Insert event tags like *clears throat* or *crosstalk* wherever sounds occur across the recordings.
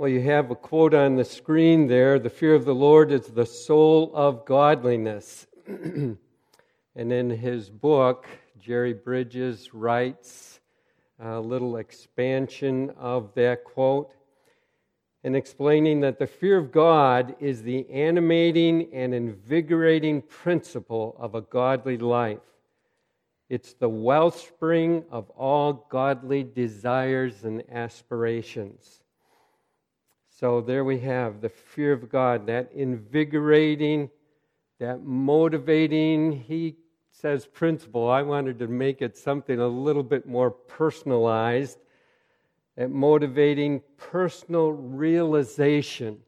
Well, you have a quote on the screen there the fear of the Lord is the soul of godliness. *clears throat* and in his book, Jerry Bridges writes a little expansion of that quote and explaining that the fear of God is the animating and invigorating principle of a godly life. It's the wellspring of all godly desires and aspirations. So there we have the fear of God, that invigorating, that motivating, he says principle. I wanted to make it something a little bit more personalized, that motivating personal realization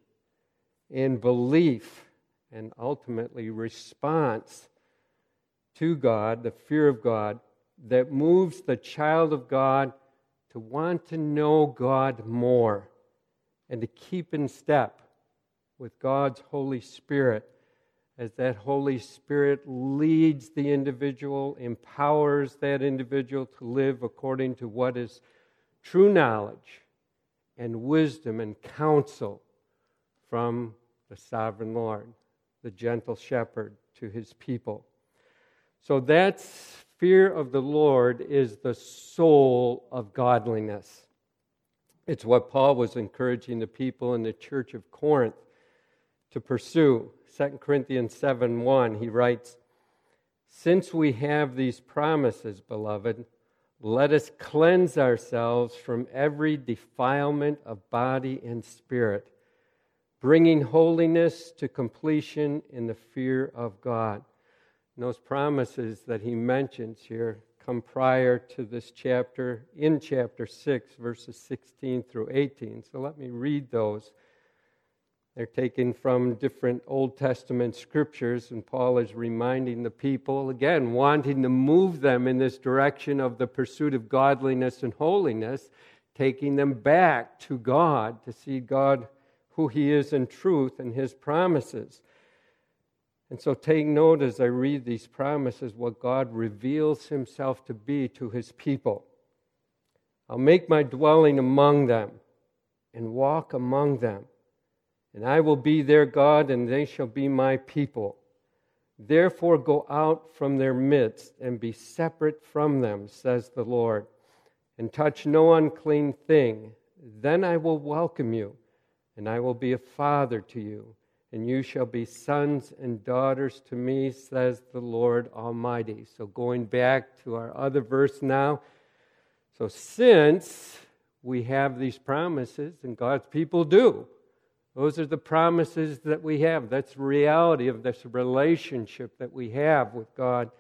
and belief and ultimately response to God, the fear of God, that moves the child of God to want to know God more and to keep in step with God's Holy Spirit as that Holy Spirit leads the individual, empowers that individual to live according to what is true knowledge and wisdom and counsel from the sovereign Lord, the gentle shepherd to his people. So that's fear of the Lord is the soul of godliness. It's what Paul was encouraging the people in the church of Corinth to pursue. 2 Corinthians 7 1, he writes, Since we have these promises, beloved, let us cleanse ourselves from every defilement of body and spirit, bringing holiness to completion in the fear of God. And those promises that he mentions here come prior to this chapter, in chapter 6, verses 16 through 18. So let me read those. They're taken from different Old Testament scriptures, and Paul is reminding the people, again, wanting to move them in this direction of the pursuit of godliness and holiness, taking them back to God to see God who He is in truth and His promises. And so take note as I read these promises what God reveals himself to be to his people. I'll make my dwelling among them and walk among them, and I will be their God, and they shall be my people. Therefore, go out from their midst and be separate from them, says the Lord, and touch no unclean thing. Then I will welcome you, and I will be a father to you and you shall be sons and daughters to me, says the Lord Almighty. So, going back to our other verse now. So, since we have these promises, and God's people do, those are the promises that we have. That's the reality of this relationship that we have with God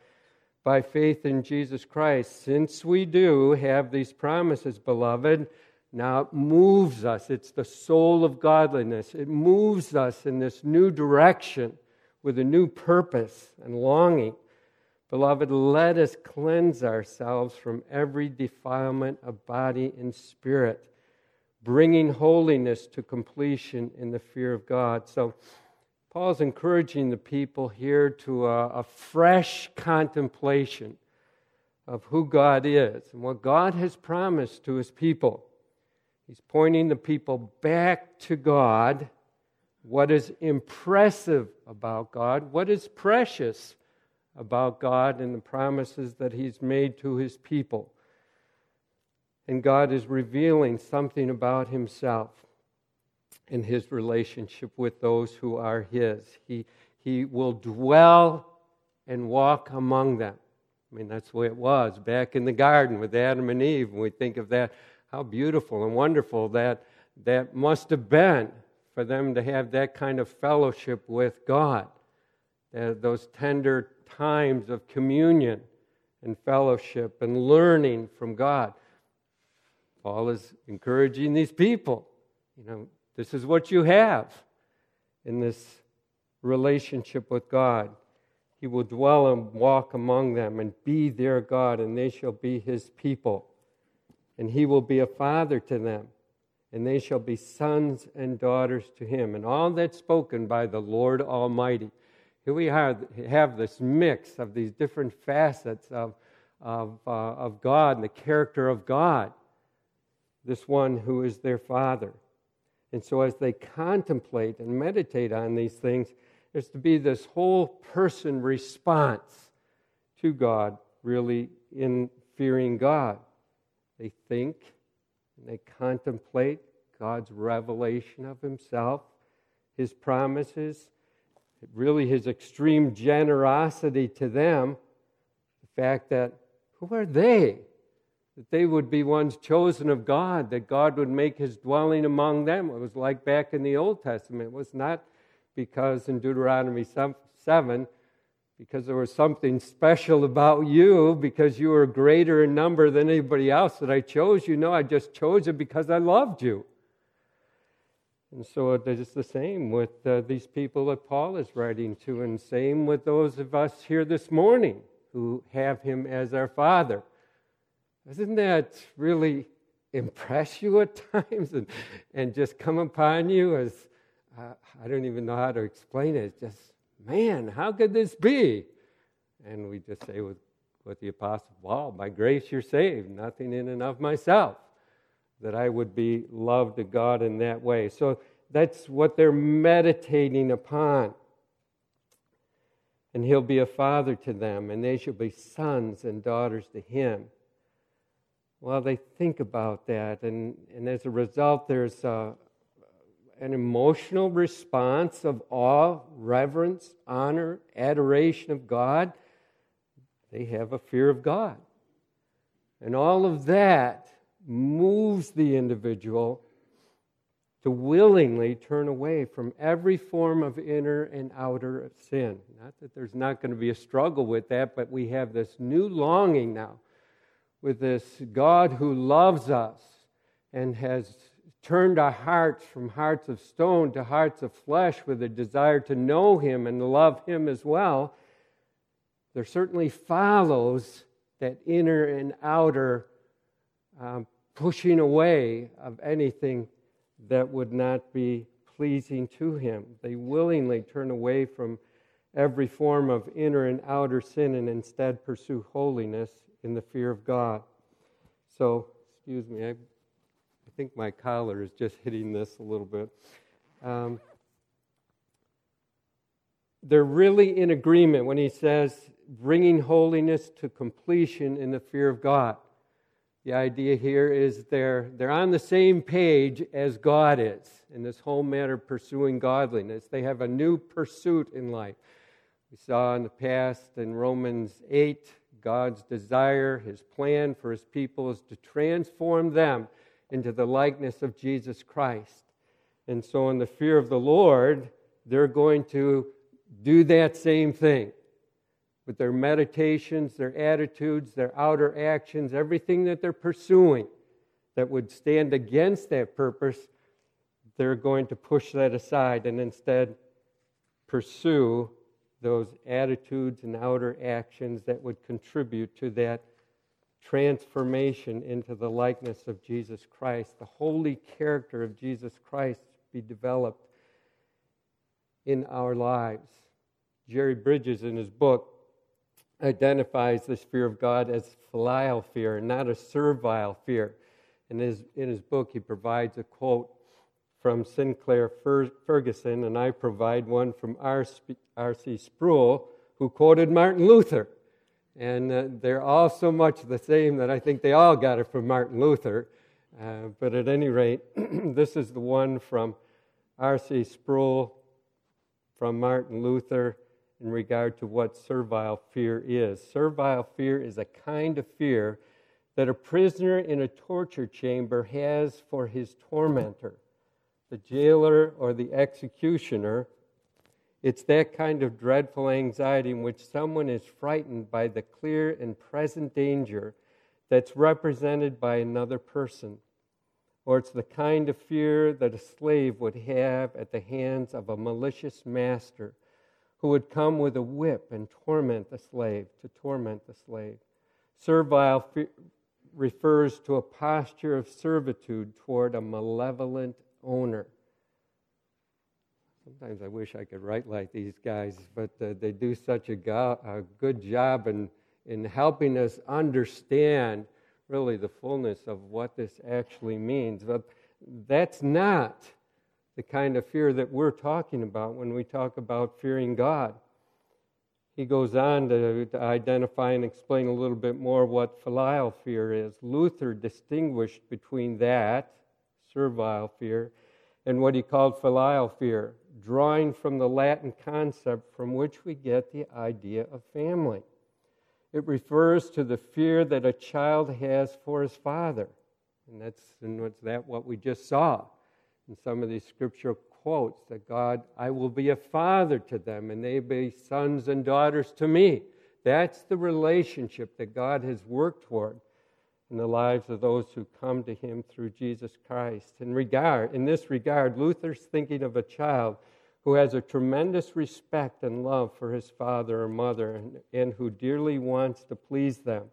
by faith in Jesus Christ. Since we do have these promises, beloved, now it moves us. It's the soul of godliness. It moves us in this new direction with a new purpose and longing. Beloved, let us cleanse ourselves from every defilement of body and spirit, bringing holiness to completion in the fear of God. So, Paul's encouraging the people here to a, a fresh contemplation of who God is and what God has promised to his people. He's pointing the people back to God. What is impressive about God? What is precious about God and the promises that He's made to His people? And God is revealing something about Himself in His relationship with those who are His. He, he will dwell and walk among them. I mean, that's the way it was back in the garden with Adam and Eve. When we think of that, how beautiful and wonderful that, that must have been for them to have that kind of fellowship with God. Those tender times of communion and fellowship and learning from God. Paul is encouraging these people. You know, this is what you have in this relationship with God. He will dwell and walk among them and be their God, and they shall be his people and he will be a father to them, and they shall be sons and daughters to him. And all that's spoken by the Lord Almighty. Here we have, have this mix of these different facets of, of, uh, of God and the character of God, this one who is their father. And so, as they contemplate and meditate on these things, there's to be this whole person response to God, really in fearing God. They think and they contemplate God's revelation of Himself, His promises, really His extreme generosity to them, the fact that who are they? That they would be ones chosen of God, that God would make his dwelling among them. It was like back in the Old Testament. It was not because in Deuteronomy 7, because there was something special about you, because you were greater in number than anybody else that I chose you. No, I just chose you because I loved you. And so it is the same with uh, these people that Paul is writing to, and same with those of us here this morning who have him as our Father. Doesn't that really impress you at *laughs* times and, and just come upon you as uh, I don't even know how to explain it. Just, man, how could this be? And we just say with, with the Apostle Paul, by grace you're saved, nothing in and of myself, that I would be loved to God in that way. So that's what they're meditating upon and he'll be a father to them, and they shall be sons and daughters to him. Well, they think about that, and, and as a result, there's a, an emotional response of awe, reverence, honor, adoration of God. They have a fear of God. And all of that moves the individual to willingly turn away from every form of inner and outer sin. Not that there's not going to be a struggle with that, but we have this new longing now with this God who loves us and has turned our hearts from hearts of stone to hearts of flesh with a desire to know Him and love Him as well. There certainly follows that inner and outer um, pushing away of anything that would not be pleasing to him. They willingly turn away from every form of inner and outer sin and instead pursue holiness in the fear of God. So, excuse me, I, I think my collar is just hitting this a little bit. Um, they're really in agreement when he says bringing holiness to completion in the fear of God. The idea here is they're, they're on the same page as God is in this whole matter of pursuing godliness. They have a new pursuit in life. We saw in the past in Romans 8, God's desire, his plan for his people is to transform them into the likeness of Jesus Christ. And so, in the fear of the Lord, they're going to do that same thing with their meditations, their attitudes, their outer actions, everything that they're pursuing that would stand against that purpose, they're going to push that aside and instead pursue those attitudes and outer actions that would contribute to that transformation into the likeness of Jesus Christ, the holy character of Jesus Christ be developed in our lives. Jerry Bridges, in his book, identifies this fear of God as filial fear not a servile fear. In his, in his book, he provides a quote from Sinclair Ferguson, and I provide one from R.C. Sproul, who quoted Martin Luther. And uh, they're all so much the same that I think they all got it from Martin Luther. Uh, but at any rate, *clears throat* this is the one from R.C. Sproul, from Martin Luther, in regard to what servile fear is. Servile fear is a kind of fear that a prisoner in a torture chamber has for his tormentor, the jailer or the executioner. It's that kind of dreadful anxiety in which someone is frightened by the clear and present danger that's represented by another person. Or it's the kind of fear that a slave would have at the hands of a malicious master who would come with a whip and torment the slave, to torment the slave. Servile refers to a posture of servitude toward a malevolent owner. Sometimes I wish I could write like these guys, but uh, they do such a, go- a good job in, in helping us understand really the fullness of what this actually means. But that's not the kind of fear that we're talking about when we talk about fearing God. He goes on to, to identify and explain a little bit more what filial fear is. Luther distinguished between that, servile fear, and what he called filial fear, drawing from the Latin concept from which we get the idea of family. It refers to the fear that a child has for his father. And that's that what we just saw in some of these scriptural quotes that God, I will be a father to them, and they be sons and daughters to me. That's the relationship that God has worked toward in the lives of those who come to him through Jesus Christ. In regard, in this regard, Luther's thinking of a child who has a tremendous respect and love for his father or mother and, and who dearly wants to please them.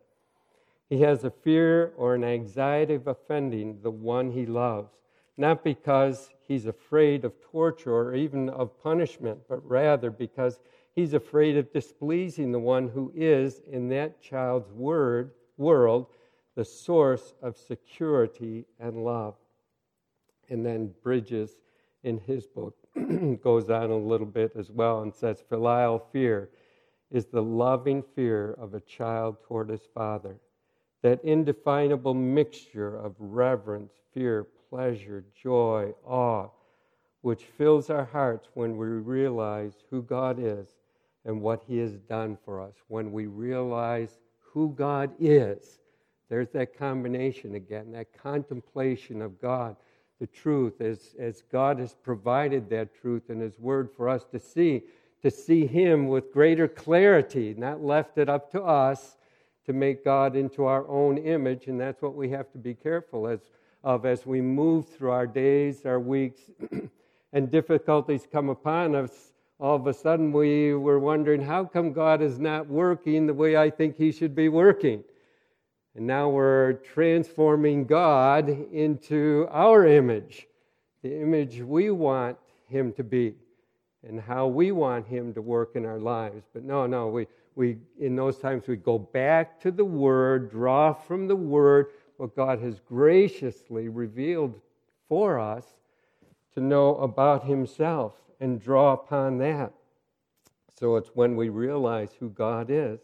He has a fear or an anxiety of offending the one he loves, not because he's afraid of torture or even of punishment, but rather because he's afraid of displeasing the one who is, in that child's word, world, the source of security and love. And then Bridges, in his book, *clears throat* goes on a little bit as well and says filial fear is the loving fear of a child toward his father. That indefinable mixture of reverence, fear, pleasure, joy, awe, which fills our hearts when we realize who God is and what He has done for us. When we realize who God is, there's that combination again, that contemplation of God, the truth, as, as God has provided that truth in His Word for us to see, to see Him with greater clarity, not left it up to us to make God into our own image. And that's what we have to be careful as of as we move through our days, our weeks, *clears throat* and difficulties come upon us, all of a sudden we were wondering, how come God is not working the way I think He should be working? And now we're transforming God into our image, the image we want Him to be, and how we want Him to work in our lives. But no, no, we, we in those times we go back to the Word, draw from the Word, what God has graciously revealed for us to know about Himself and draw upon that. So it's when we realize who God is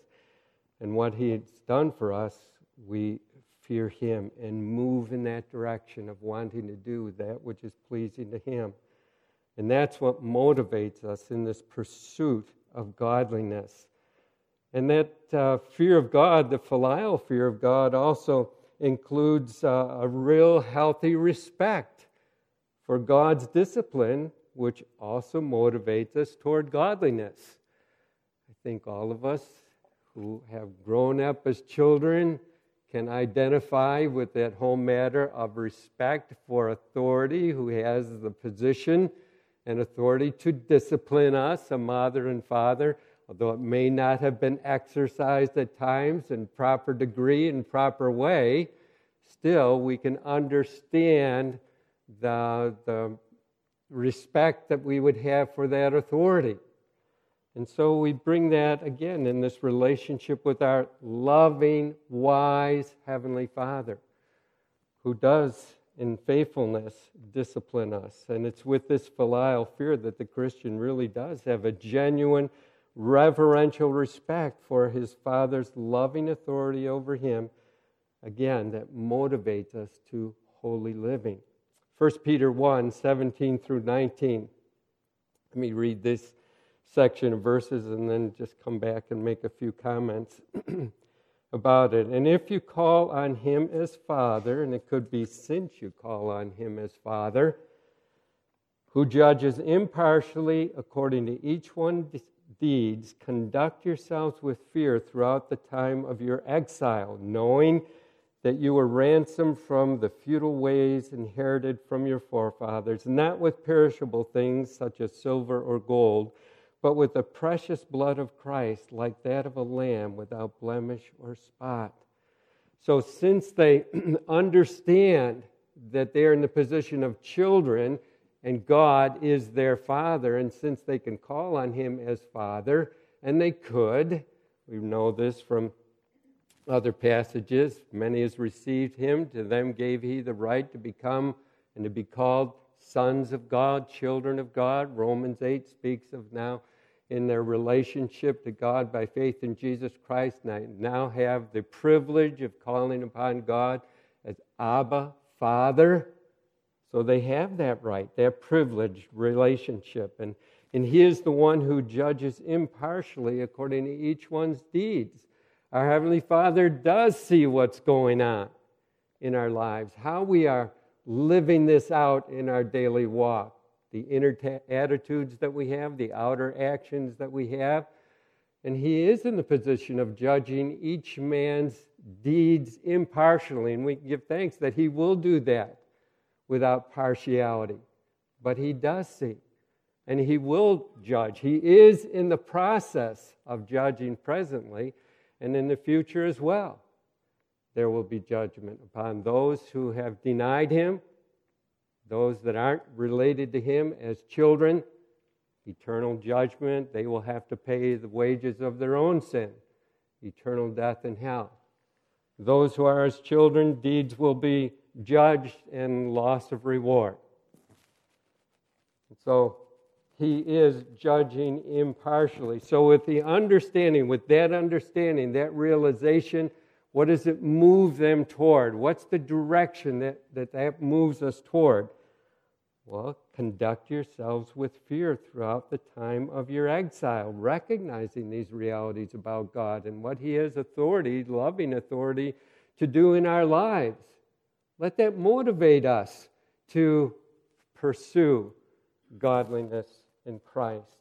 and what He's done for us, we fear Him and move in that direction of wanting to do that which is pleasing to Him. And that's what motivates us in this pursuit of godliness. And that uh, fear of God, the filial fear of God, also includes uh, a real healthy respect for God's discipline, which also motivates us toward godliness. I think all of us who have grown up as children can identify with that whole matter of respect for authority who has the position and authority to discipline us, a mother and father, although it may not have been exercised at times in proper degree and proper way, still we can understand the, the respect that we would have for that authority. And so we bring that again in this relationship with our loving, wise Heavenly Father who does, in faithfulness, discipline us. And it's with this filial fear that the Christian really does have a genuine reverential respect for his Father's loving authority over him, again, that motivates us to holy living. 1 Peter 1 17 through 19. Let me read this section of verses and then just come back and make a few comments *clears throat* about it. And if you call on him as Father, and it could be since you call on him as Father, who judges impartially according to each one's deeds, conduct yourselves with fear throughout the time of your exile, knowing that you were ransomed from the futile ways inherited from your forefathers, not with perishable things such as silver or gold, but with the precious blood of Christ, like that of a lamb without blemish or spot. So, since they *clears throat* understand that they're in the position of children, and God is their Father. And since they can call on Him as Father, and they could, we know this from other passages, many has received Him, to them gave He the right to become and to be called sons of God, children of God. Romans 8 speaks of now in their relationship to God by faith in Jesus Christ. And I now have the privilege of calling upon God as Abba, Father. So they have that right, that privileged relationship. And, and He is the one who judges impartially according to each one's deeds. Our Heavenly Father does see what's going on in our lives, how we are living this out in our daily walk, the inner attitudes that we have, the outer actions that we have. And He is in the position of judging each man's deeds impartially. And we give thanks that He will do that without partiality. But He does see, and He will judge. He is in the process of judging presently and in the future as well. There will be judgment upon those who have denied Him, those that aren't related to Him as children. Eternal judgment, they will have to pay the wages of their own sin, eternal death and hell. Those who are His children, deeds will be judged and loss of reward. So he is judging impartially. So, with the understanding, with that understanding, that realization, what does it move them toward? What's the direction that that, that moves us toward? Well, conduct yourselves with fear throughout the time of your exile, recognizing these realities about God and what He has authority, loving authority, to do in our lives. Let that motivate us to pursue godliness in Christ.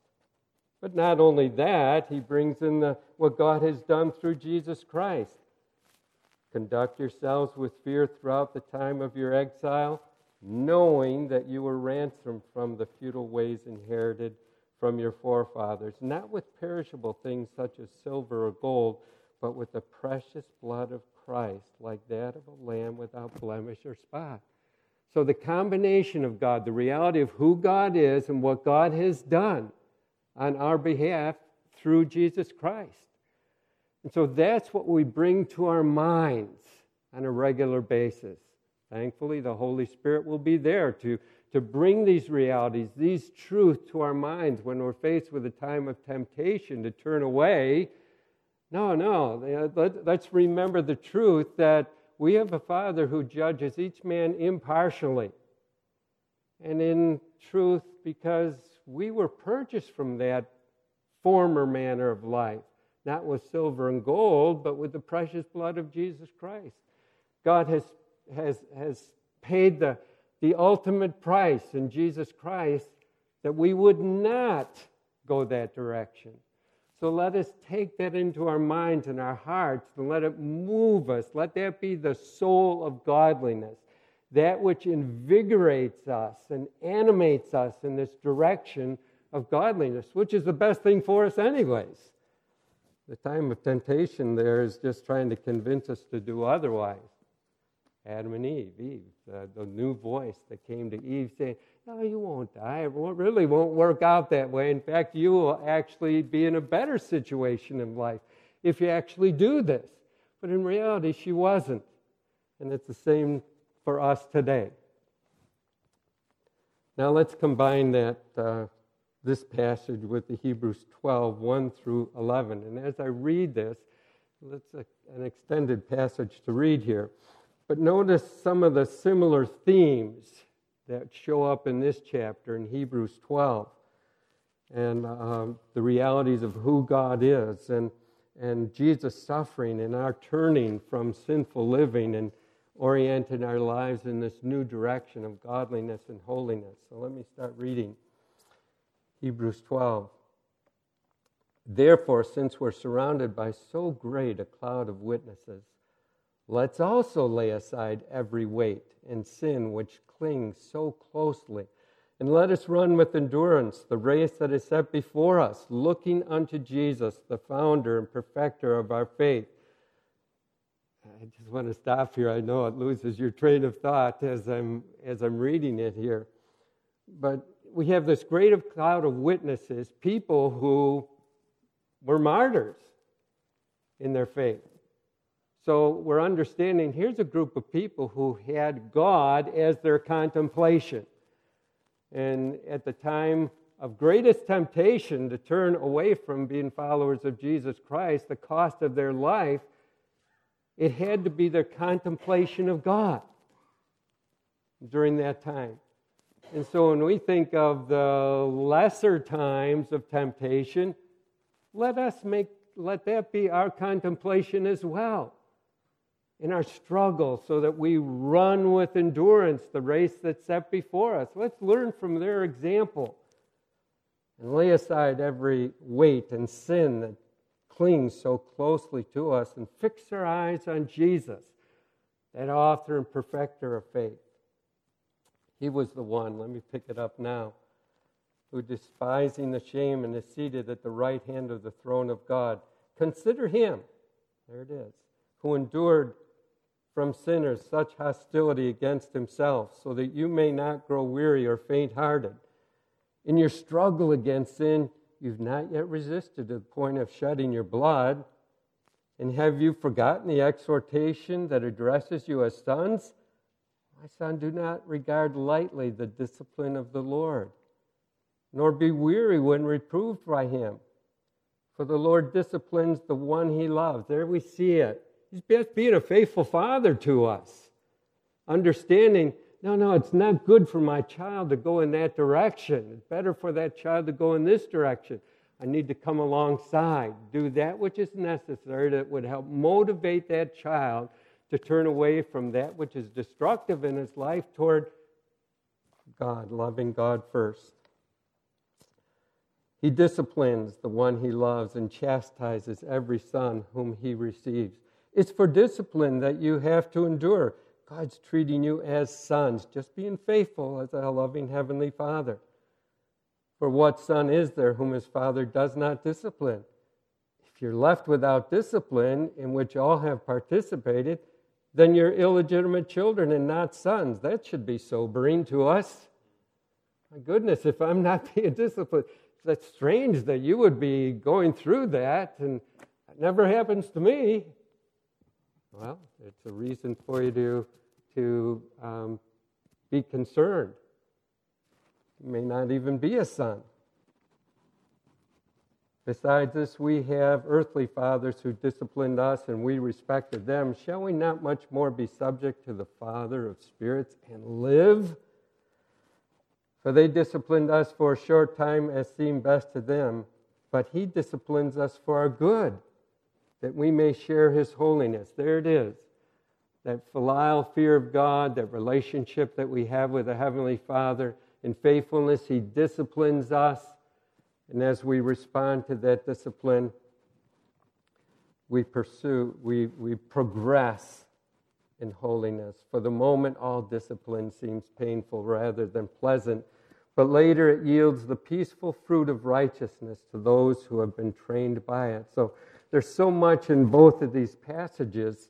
But not only that, he brings in the, what God has done through Jesus Christ. Conduct yourselves with fear throughout the time of your exile, knowing that you were ransomed from the futile ways inherited from your forefathers, not with perishable things such as silver or gold, but with the precious blood of Christ, like that of a lamb without blemish or spot. So, the combination of God, the reality of who God is and what God has done on our behalf through Jesus Christ. And so that's what we bring to our minds on a regular basis. Thankfully, the Holy Spirit will be there to, to bring these realities, these truths to our minds when we're faced with a time of temptation to turn away. No, no, let's remember the truth that we have a Father who judges each man impartially. And in truth, because we were purchased from that former manner of life, not with silver and gold, but with the precious blood of Jesus Christ. God has, has, has paid the, the ultimate price in Jesus Christ that we would not go that direction. So let us take that into our minds and our hearts and let it move us. Let that be the soul of godliness, that which invigorates us and animates us in this direction of godliness, which is the best thing for us, anyways. The time of temptation there is just trying to convince us to do otherwise. Adam and Eve, Eve, uh, the new voice that came to Eve saying, no, you won't die. It really won't work out that way. In fact, you will actually be in a better situation in life if you actually do this. But in reality, she wasn't. And it's the same for us today. Now let's combine that, uh, this passage with the Hebrews 12, 1 through 11. And as I read this, it's a, an extended passage to read here. But notice some of the similar themes that show up in this chapter in Hebrews 12 and um, the realities of who God is and, and Jesus' suffering and our turning from sinful living and orienting our lives in this new direction of godliness and holiness. So let me start reading Hebrews 12. Therefore, since we're surrounded by so great a cloud of witnesses, let's also lay aside every weight and sin which clings so closely. And let us run with endurance the race that is set before us, looking unto Jesus, the founder and perfecter of our faith. I just want to stop here. I know it loses your train of thought as I'm, as I'm reading it here. But we have this great cloud of witnesses, people who were martyrs in their faith. So we're understanding here's a group of people who had God as their contemplation. And at the time of greatest temptation to turn away from being followers of Jesus Christ, the cost of their life, it had to be their contemplation of God during that time. And so when we think of the lesser times of temptation, let us make let that be our contemplation as well in our struggle so that we run with endurance the race that's set before us. Let's learn from their example and lay aside every weight and sin that clings so closely to us and fix our eyes on Jesus, that author and perfecter of faith. He was the one, let me pick it up now, who despising the shame and is seated at the right hand of the throne of God. Consider him, there it is, who endured from sinners such hostility against himself, so that you may not grow weary or faint hearted. In your struggle against sin, you've not yet resisted to the point of shedding your blood. And have you forgotten the exhortation that addresses you as sons? My son, do not regard lightly the discipline of the Lord, nor be weary when reproved by him. For the Lord disciplines the one he loves. There we see it. He's just being a faithful father to us. Understanding, no, no, it's not good for my child to go in that direction. It's better for that child to go in this direction. I need to come alongside, do that which is necessary that would help motivate that child to turn away from that which is destructive in his life toward God, loving God first. He disciplines the one he loves and chastises every son whom he receives. It's for discipline that you have to endure. God's treating you as sons, just being faithful as a loving Heavenly Father. For what son is there whom his father does not discipline? If you're left without discipline, in which all have participated, then you're illegitimate children and not sons. That should be sobering to us. My goodness, if I'm not *laughs* being disciplined, that's strange that you would be going through that, and it never happens to me. Well, it's a reason for you to, to um, be concerned. You may not even be a son. Besides this, we have earthly fathers who disciplined us and we respected them. Shall we not much more be subject to the Father of spirits and live? For they disciplined us for a short time as seemed best to them, but He disciplines us for our good that we may share his holiness. There it is. That filial fear of God, that relationship that we have with the Heavenly Father. In faithfulness, he disciplines us. And as we respond to that discipline, we pursue, we, we progress in holiness. For the moment, all discipline seems painful rather than pleasant, but later it yields the peaceful fruit of righteousness to those who have been trained by it. So there's so much in both of these passages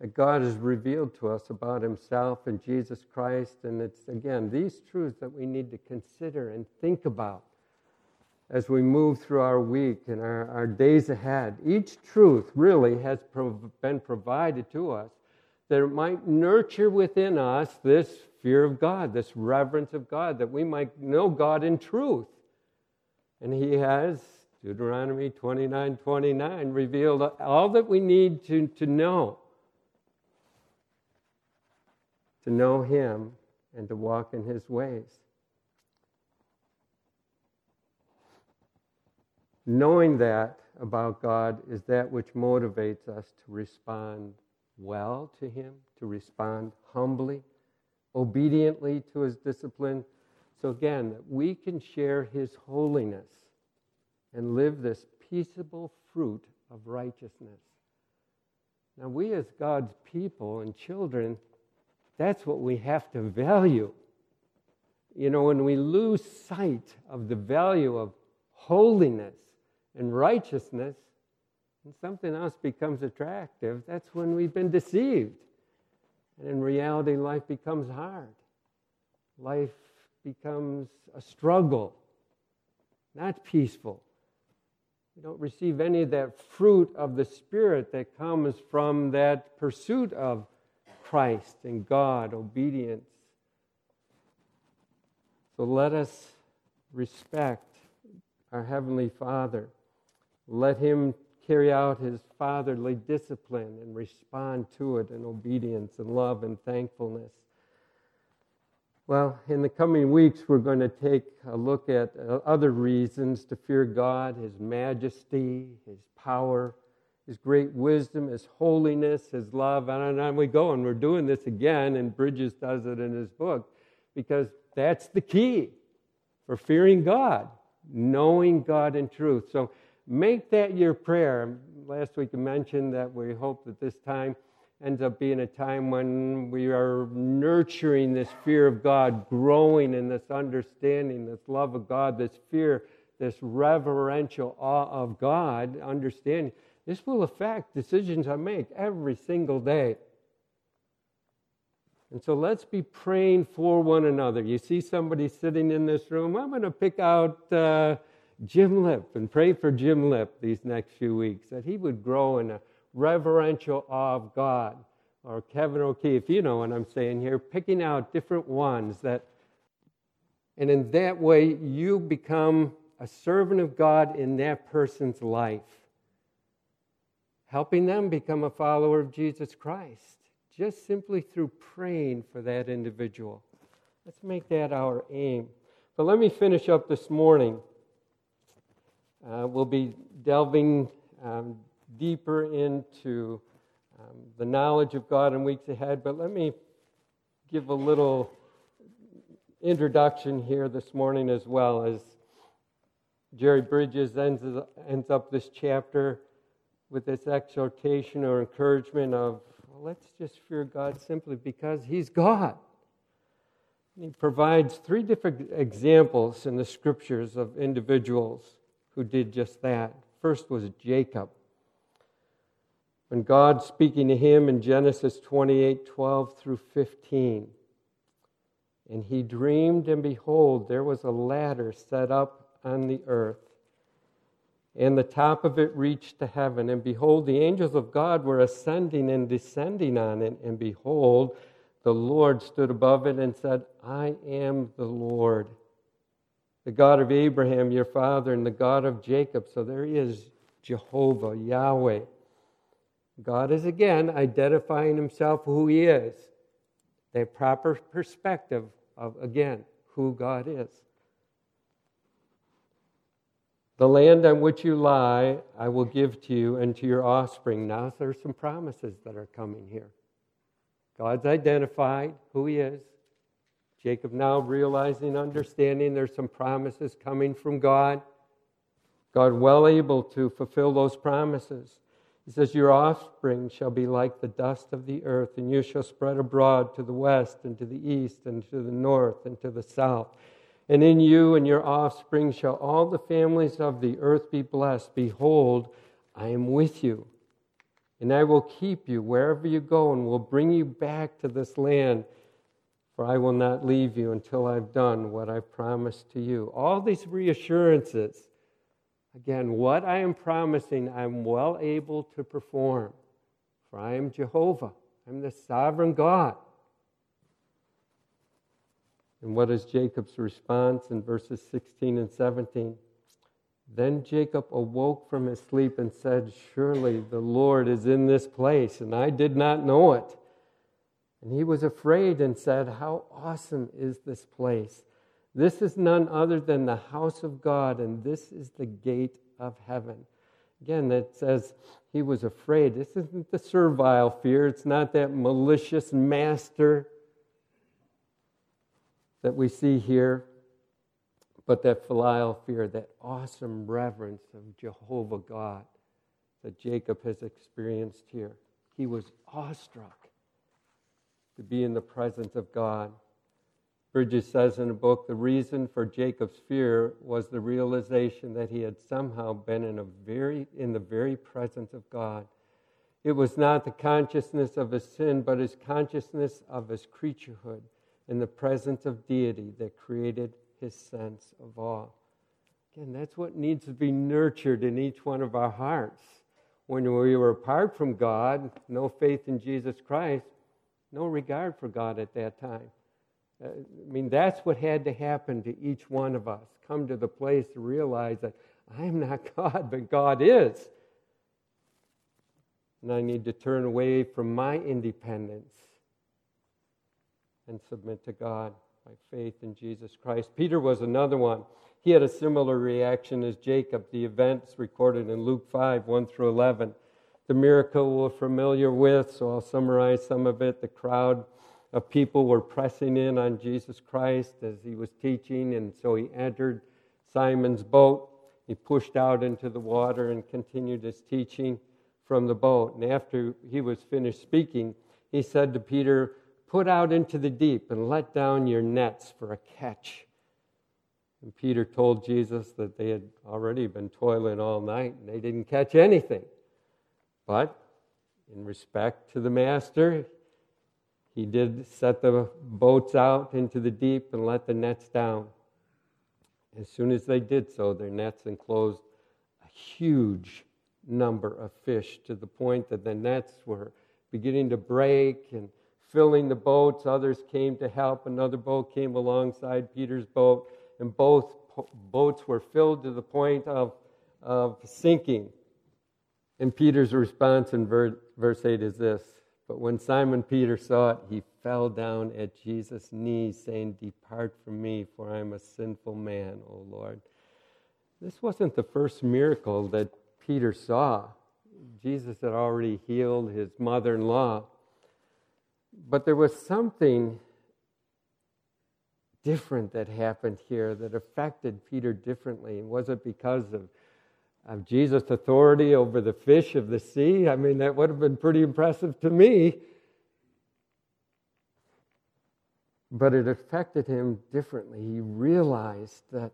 that God has revealed to us about Himself and Jesus Christ. And it's, again, these truths that we need to consider and think about as we move through our week and our, our days ahead. Each truth really has prov- been provided to us that it might nurture within us this fear of God, this reverence of God, that we might know God in truth. And He has Deuteronomy 29 29 revealed all that we need to, to know. To know Him and to walk in His ways. Knowing that about God is that which motivates us to respond well to Him, to respond humbly, obediently to His discipline. So, again, we can share His holiness and live this peaceable fruit of righteousness. Now, we as God's people and children, that's what we have to value. You know, when we lose sight of the value of holiness and righteousness, and something else becomes attractive, that's when we've been deceived. And in reality, life becomes hard. Life becomes a struggle, not peaceful. We don't receive any of that fruit of the Spirit that comes from that pursuit of Christ and God, obedience. So let us respect our Heavenly Father. Let Him carry out His fatherly discipline and respond to it in obedience and love and thankfulness. Well, in the coming weeks, we're going to take a look at uh, other reasons to fear God His majesty, His power, His great wisdom, His holiness, His love. And on we go. And we're doing this again, and Bridges does it in his book, because that's the key for fearing God, knowing God in truth. So make that your prayer. Last week I mentioned that we hope that this time ends up being a time when we are nurturing this fear of God, growing in this understanding, this love of God, this fear, this reverential awe of God, understanding. This will affect decisions I make every single day. And so let's be praying for one another. You see somebody sitting in this room, I'm going to pick out uh, Jim Lip and pray for Jim Lip these next few weeks, that he would grow in a reverential awe of God. Or Kevin O'Keefe, you know what I'm saying here, picking out different ones that, and in that way, you become a servant of God in that person's life, helping them become a follower of Jesus Christ, just simply through praying for that individual. Let's make that our aim. But let me finish up this morning. Uh, we'll be delving um, deeper into um, the knowledge of God in weeks ahead, but let me give a little introduction here this morning as well as Jerry Bridges ends, ends up this chapter with this exhortation or encouragement of well, let's just fear God simply because He's God. He provides three different examples in the scriptures of individuals who did just that. First was Jacob when God speaking to him in Genesis 28 12 through 15. And he dreamed, and behold, there was a ladder set up on the earth, and the top of it reached to heaven. And behold, the angels of God were ascending and descending on it. And behold, the Lord stood above it and said, I am the Lord, the God of Abraham, your father, and the God of Jacob. So there he is, Jehovah, Yahweh. God is again identifying himself who he is. The proper perspective of, again, who God is. The land on which you lie, I will give to you and to your offspring. Now, there's some promises that are coming here. God's identified who he is. Jacob now realizing, understanding there's some promises coming from God. God well able to fulfill those promises. He says, Your offspring shall be like the dust of the earth, and you shall spread abroad to the west, and to the east, and to the north, and to the south. And in you and your offspring shall all the families of the earth be blessed. Behold, I am with you, and I will keep you wherever you go, and will bring you back to this land. For I will not leave you until I've done what I've promised to you. All these reassurances Again, what I am promising, I'm well able to perform. For I am Jehovah, I'm the sovereign God. And what is Jacob's response in verses 16 and 17? Then Jacob awoke from his sleep and said, Surely the Lord is in this place, and I did not know it. And he was afraid and said, How awesome is this place! This is none other than the house of God, and this is the gate of heaven. Again, that says he was afraid. This isn't the servile fear, it's not that malicious master that we see here, but that filial fear, that awesome reverence of Jehovah God that Jacob has experienced here. He was awestruck to be in the presence of God. Bridges says in a book the reason for Jacob's fear was the realization that he had somehow been in, a very, in the very presence of God. It was not the consciousness of his sin, but his consciousness of his creaturehood in the presence of deity that created his sense of awe. Again, that's what needs to be nurtured in each one of our hearts. When we were apart from God, no faith in Jesus Christ, no regard for God at that time Uh, I mean, that's what had to happen to each one of us. Come to the place to realize that I'm not *laughs* God, but God is. And I need to turn away from my independence and submit to God by faith in Jesus Christ. Peter was another one. He had a similar reaction as Jacob. The events recorded in Luke 5 1 through 11. The miracle we're familiar with, so I'll summarize some of it. The crowd of people were pressing in on Jesus Christ as he was teaching, and so he entered Simon's boat. He pushed out into the water and continued his teaching from the boat. And after he was finished speaking, he said to Peter, Put out into the deep and let down your nets for a catch. And Peter told Jesus that they had already been toiling all night and they didn't catch anything. But in respect to the master, he did set the boats out into the deep and let the nets down. As soon as they did so, their nets enclosed a huge number of fish to the point that the nets were beginning to break and filling the boats. Others came to help. Another boat came alongside Peter's boat, and both po- boats were filled to the point of, of sinking. And Peter's response in ver- verse 8 is this But when Simon Peter saw it, he fell down at Jesus' knees, saying, Depart from me, for I am a sinful man, O Lord. This wasn't the first miracle that Peter saw. Jesus had already healed his mother in law. But there was something different that happened here that affected Peter differently. Was it because of, of Jesus' authority over the fish of the sea? I mean, that would have been pretty impressive to me. But it affected him differently. He realized that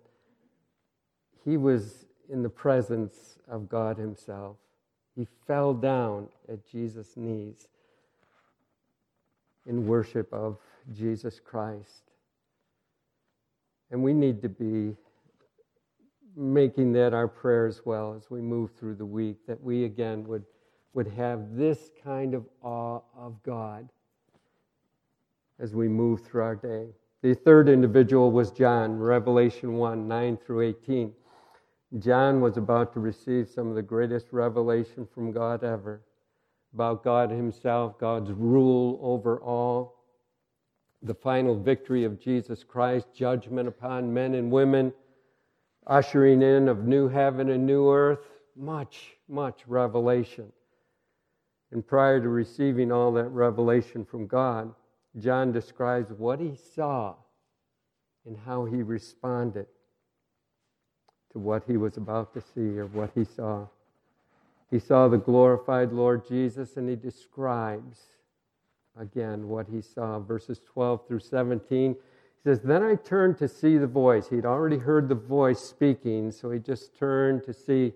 he was in the presence of God Himself. He fell down at Jesus' knees in worship of Jesus Christ. And we need to be making that our prayer as well as we move through the week, that we again would, would have this kind of awe of God as we move through our day. The third individual was John, Revelation 1 9 through 18. John was about to receive some of the greatest revelation from God ever about God Himself, God's rule over all, the final victory of Jesus Christ, judgment upon men and women, ushering in of new heaven and new earth. Much, much revelation. And prior to receiving all that revelation from God, John describes what he saw and how he responded to what he was about to see or what he saw. He saw the glorified Lord Jesus and he describes again what he saw. Verses 12 through 17. Says, Then I turned to see the voice. He'd already heard the voice speaking, so he just turned to see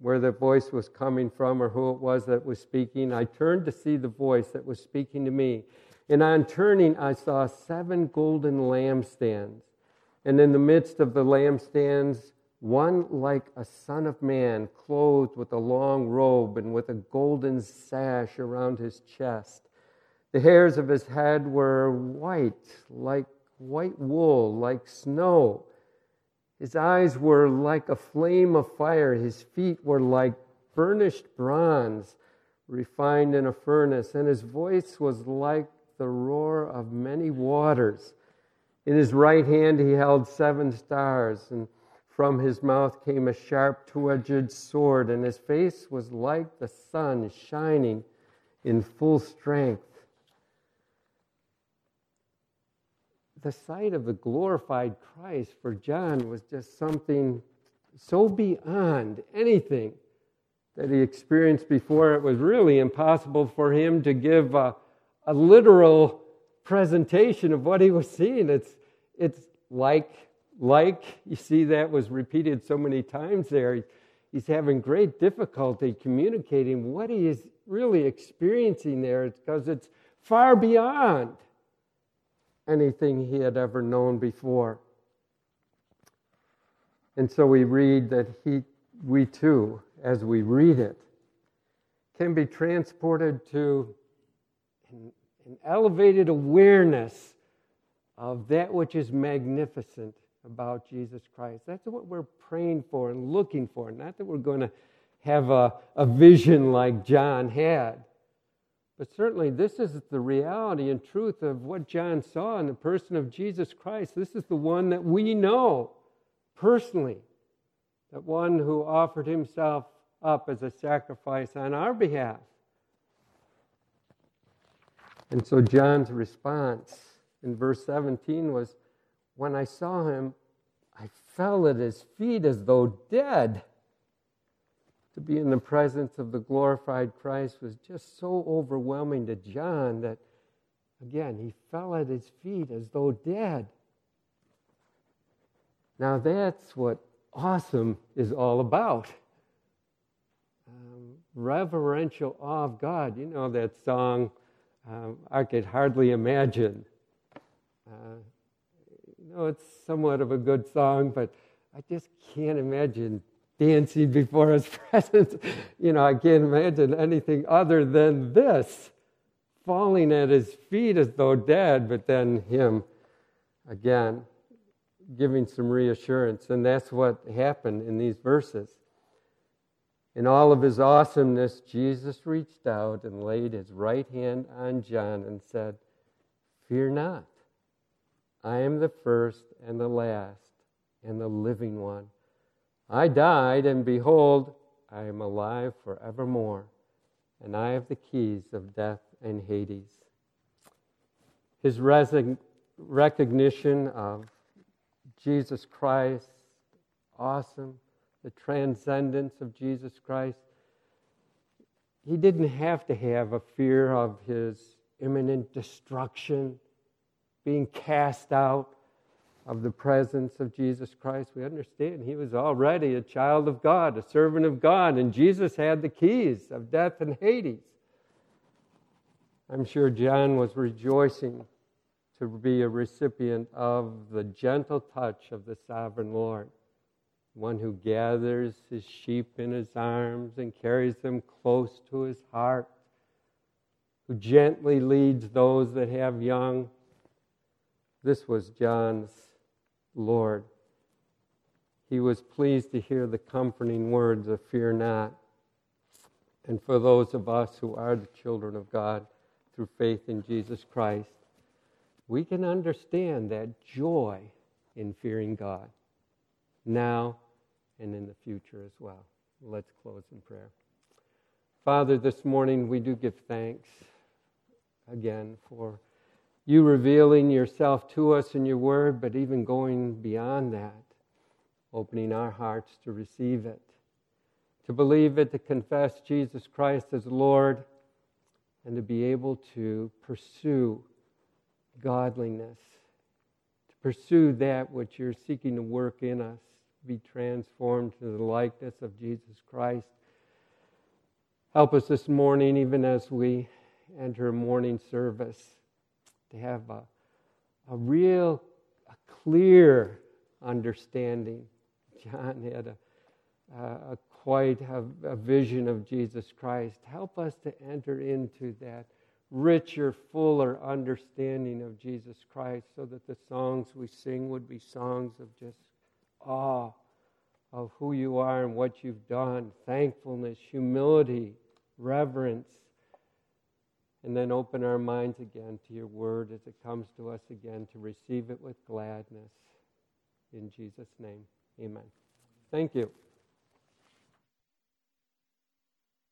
where the voice was coming from or who it was that was speaking. I turned to see the voice that was speaking to me. And on turning, I saw seven golden lampstands. And in the midst of the lampstands, one like a son of man, clothed with a long robe and with a golden sash around his chest. The hairs of his head were white, like white wool, like snow. His eyes were like a flame of fire. His feet were like burnished bronze, refined in a furnace. And his voice was like the roar of many waters. In his right hand he held seven stars, and from his mouth came a sharp two edged sword, and his face was like the sun shining in full strength. The sight of the glorified Christ for John was just something so beyond anything that he experienced before. It was really impossible for him to give a, a literal presentation of what he was seeing. It's, it's like like, you see, that was repeated so many times there. He's having great difficulty communicating what he is really experiencing there because it's far beyond anything he had ever known before. And so we read that he, we too, as we read it, can be transported to an, an elevated awareness of that which is magnificent about Jesus Christ. That's what we're praying for and looking for. Not that we're going to have a, a vision like John had. But certainly, this is the reality and truth of what John saw in the person of Jesus Christ. This is the one that we know personally, that one who offered himself up as a sacrifice on our behalf. And so, John's response in verse 17 was When I saw him, I fell at his feet as though dead. To be in the presence of the glorified Christ was just so overwhelming to John that, again, he fell at his feet as though dead. Now, that's what awesome is all about. Um, reverential awe of God. You know that song, um, I could hardly imagine. Uh, you know, it's somewhat of a good song, but I just can't imagine dancing before his *laughs* presence. You know, I can't imagine anything other than this falling at his feet as though dead, but then him again giving some reassurance. And that's what happened in these verses. In all of his awesomeness, Jesus reached out and laid his right hand on John and said, Fear not. I am the first and the last and the living one. I died, and behold, I am alive forevermore, and I have the keys of death and Hades. His recognition of Jesus Christ, awesome, the transcendence of Jesus Christ. He didn't have to have a fear of his imminent destruction, being cast out of the presence of Jesus Christ. We understand he was already a child of God, a servant of God, and Jesus had the keys of death and Hades. I'm sure John was rejoicing to be a recipient of the gentle touch of the sovereign Lord, one who gathers his sheep in his arms and carries them close to his heart, who gently leads those that have young. This was John's Lord. He was pleased to hear the comforting words of fear not. And for those of us who are the children of God through faith in Jesus Christ, we can understand that joy in fearing God now and in the future as well. Let's close in prayer. Father, this morning we do give thanks again for you revealing yourself to us in your word, but even going beyond that, opening our hearts to receive it, to believe it, to confess Jesus Christ as Lord, and to be able to pursue godliness, to pursue that which you're seeking to work in us, be transformed to the likeness of Jesus Christ. Help us this morning, even as we enter morning service, to have a, a real, a clear understanding. John had a, a, a quite a, a vision of Jesus Christ. Help us to enter into that richer, fuller understanding of Jesus Christ so that the songs we sing would be songs of just awe of who you are and what you've done, thankfulness, humility, reverence, and then open our minds again to your word as it comes to us again to receive it with gladness. In Jesus' name, amen. Thank you.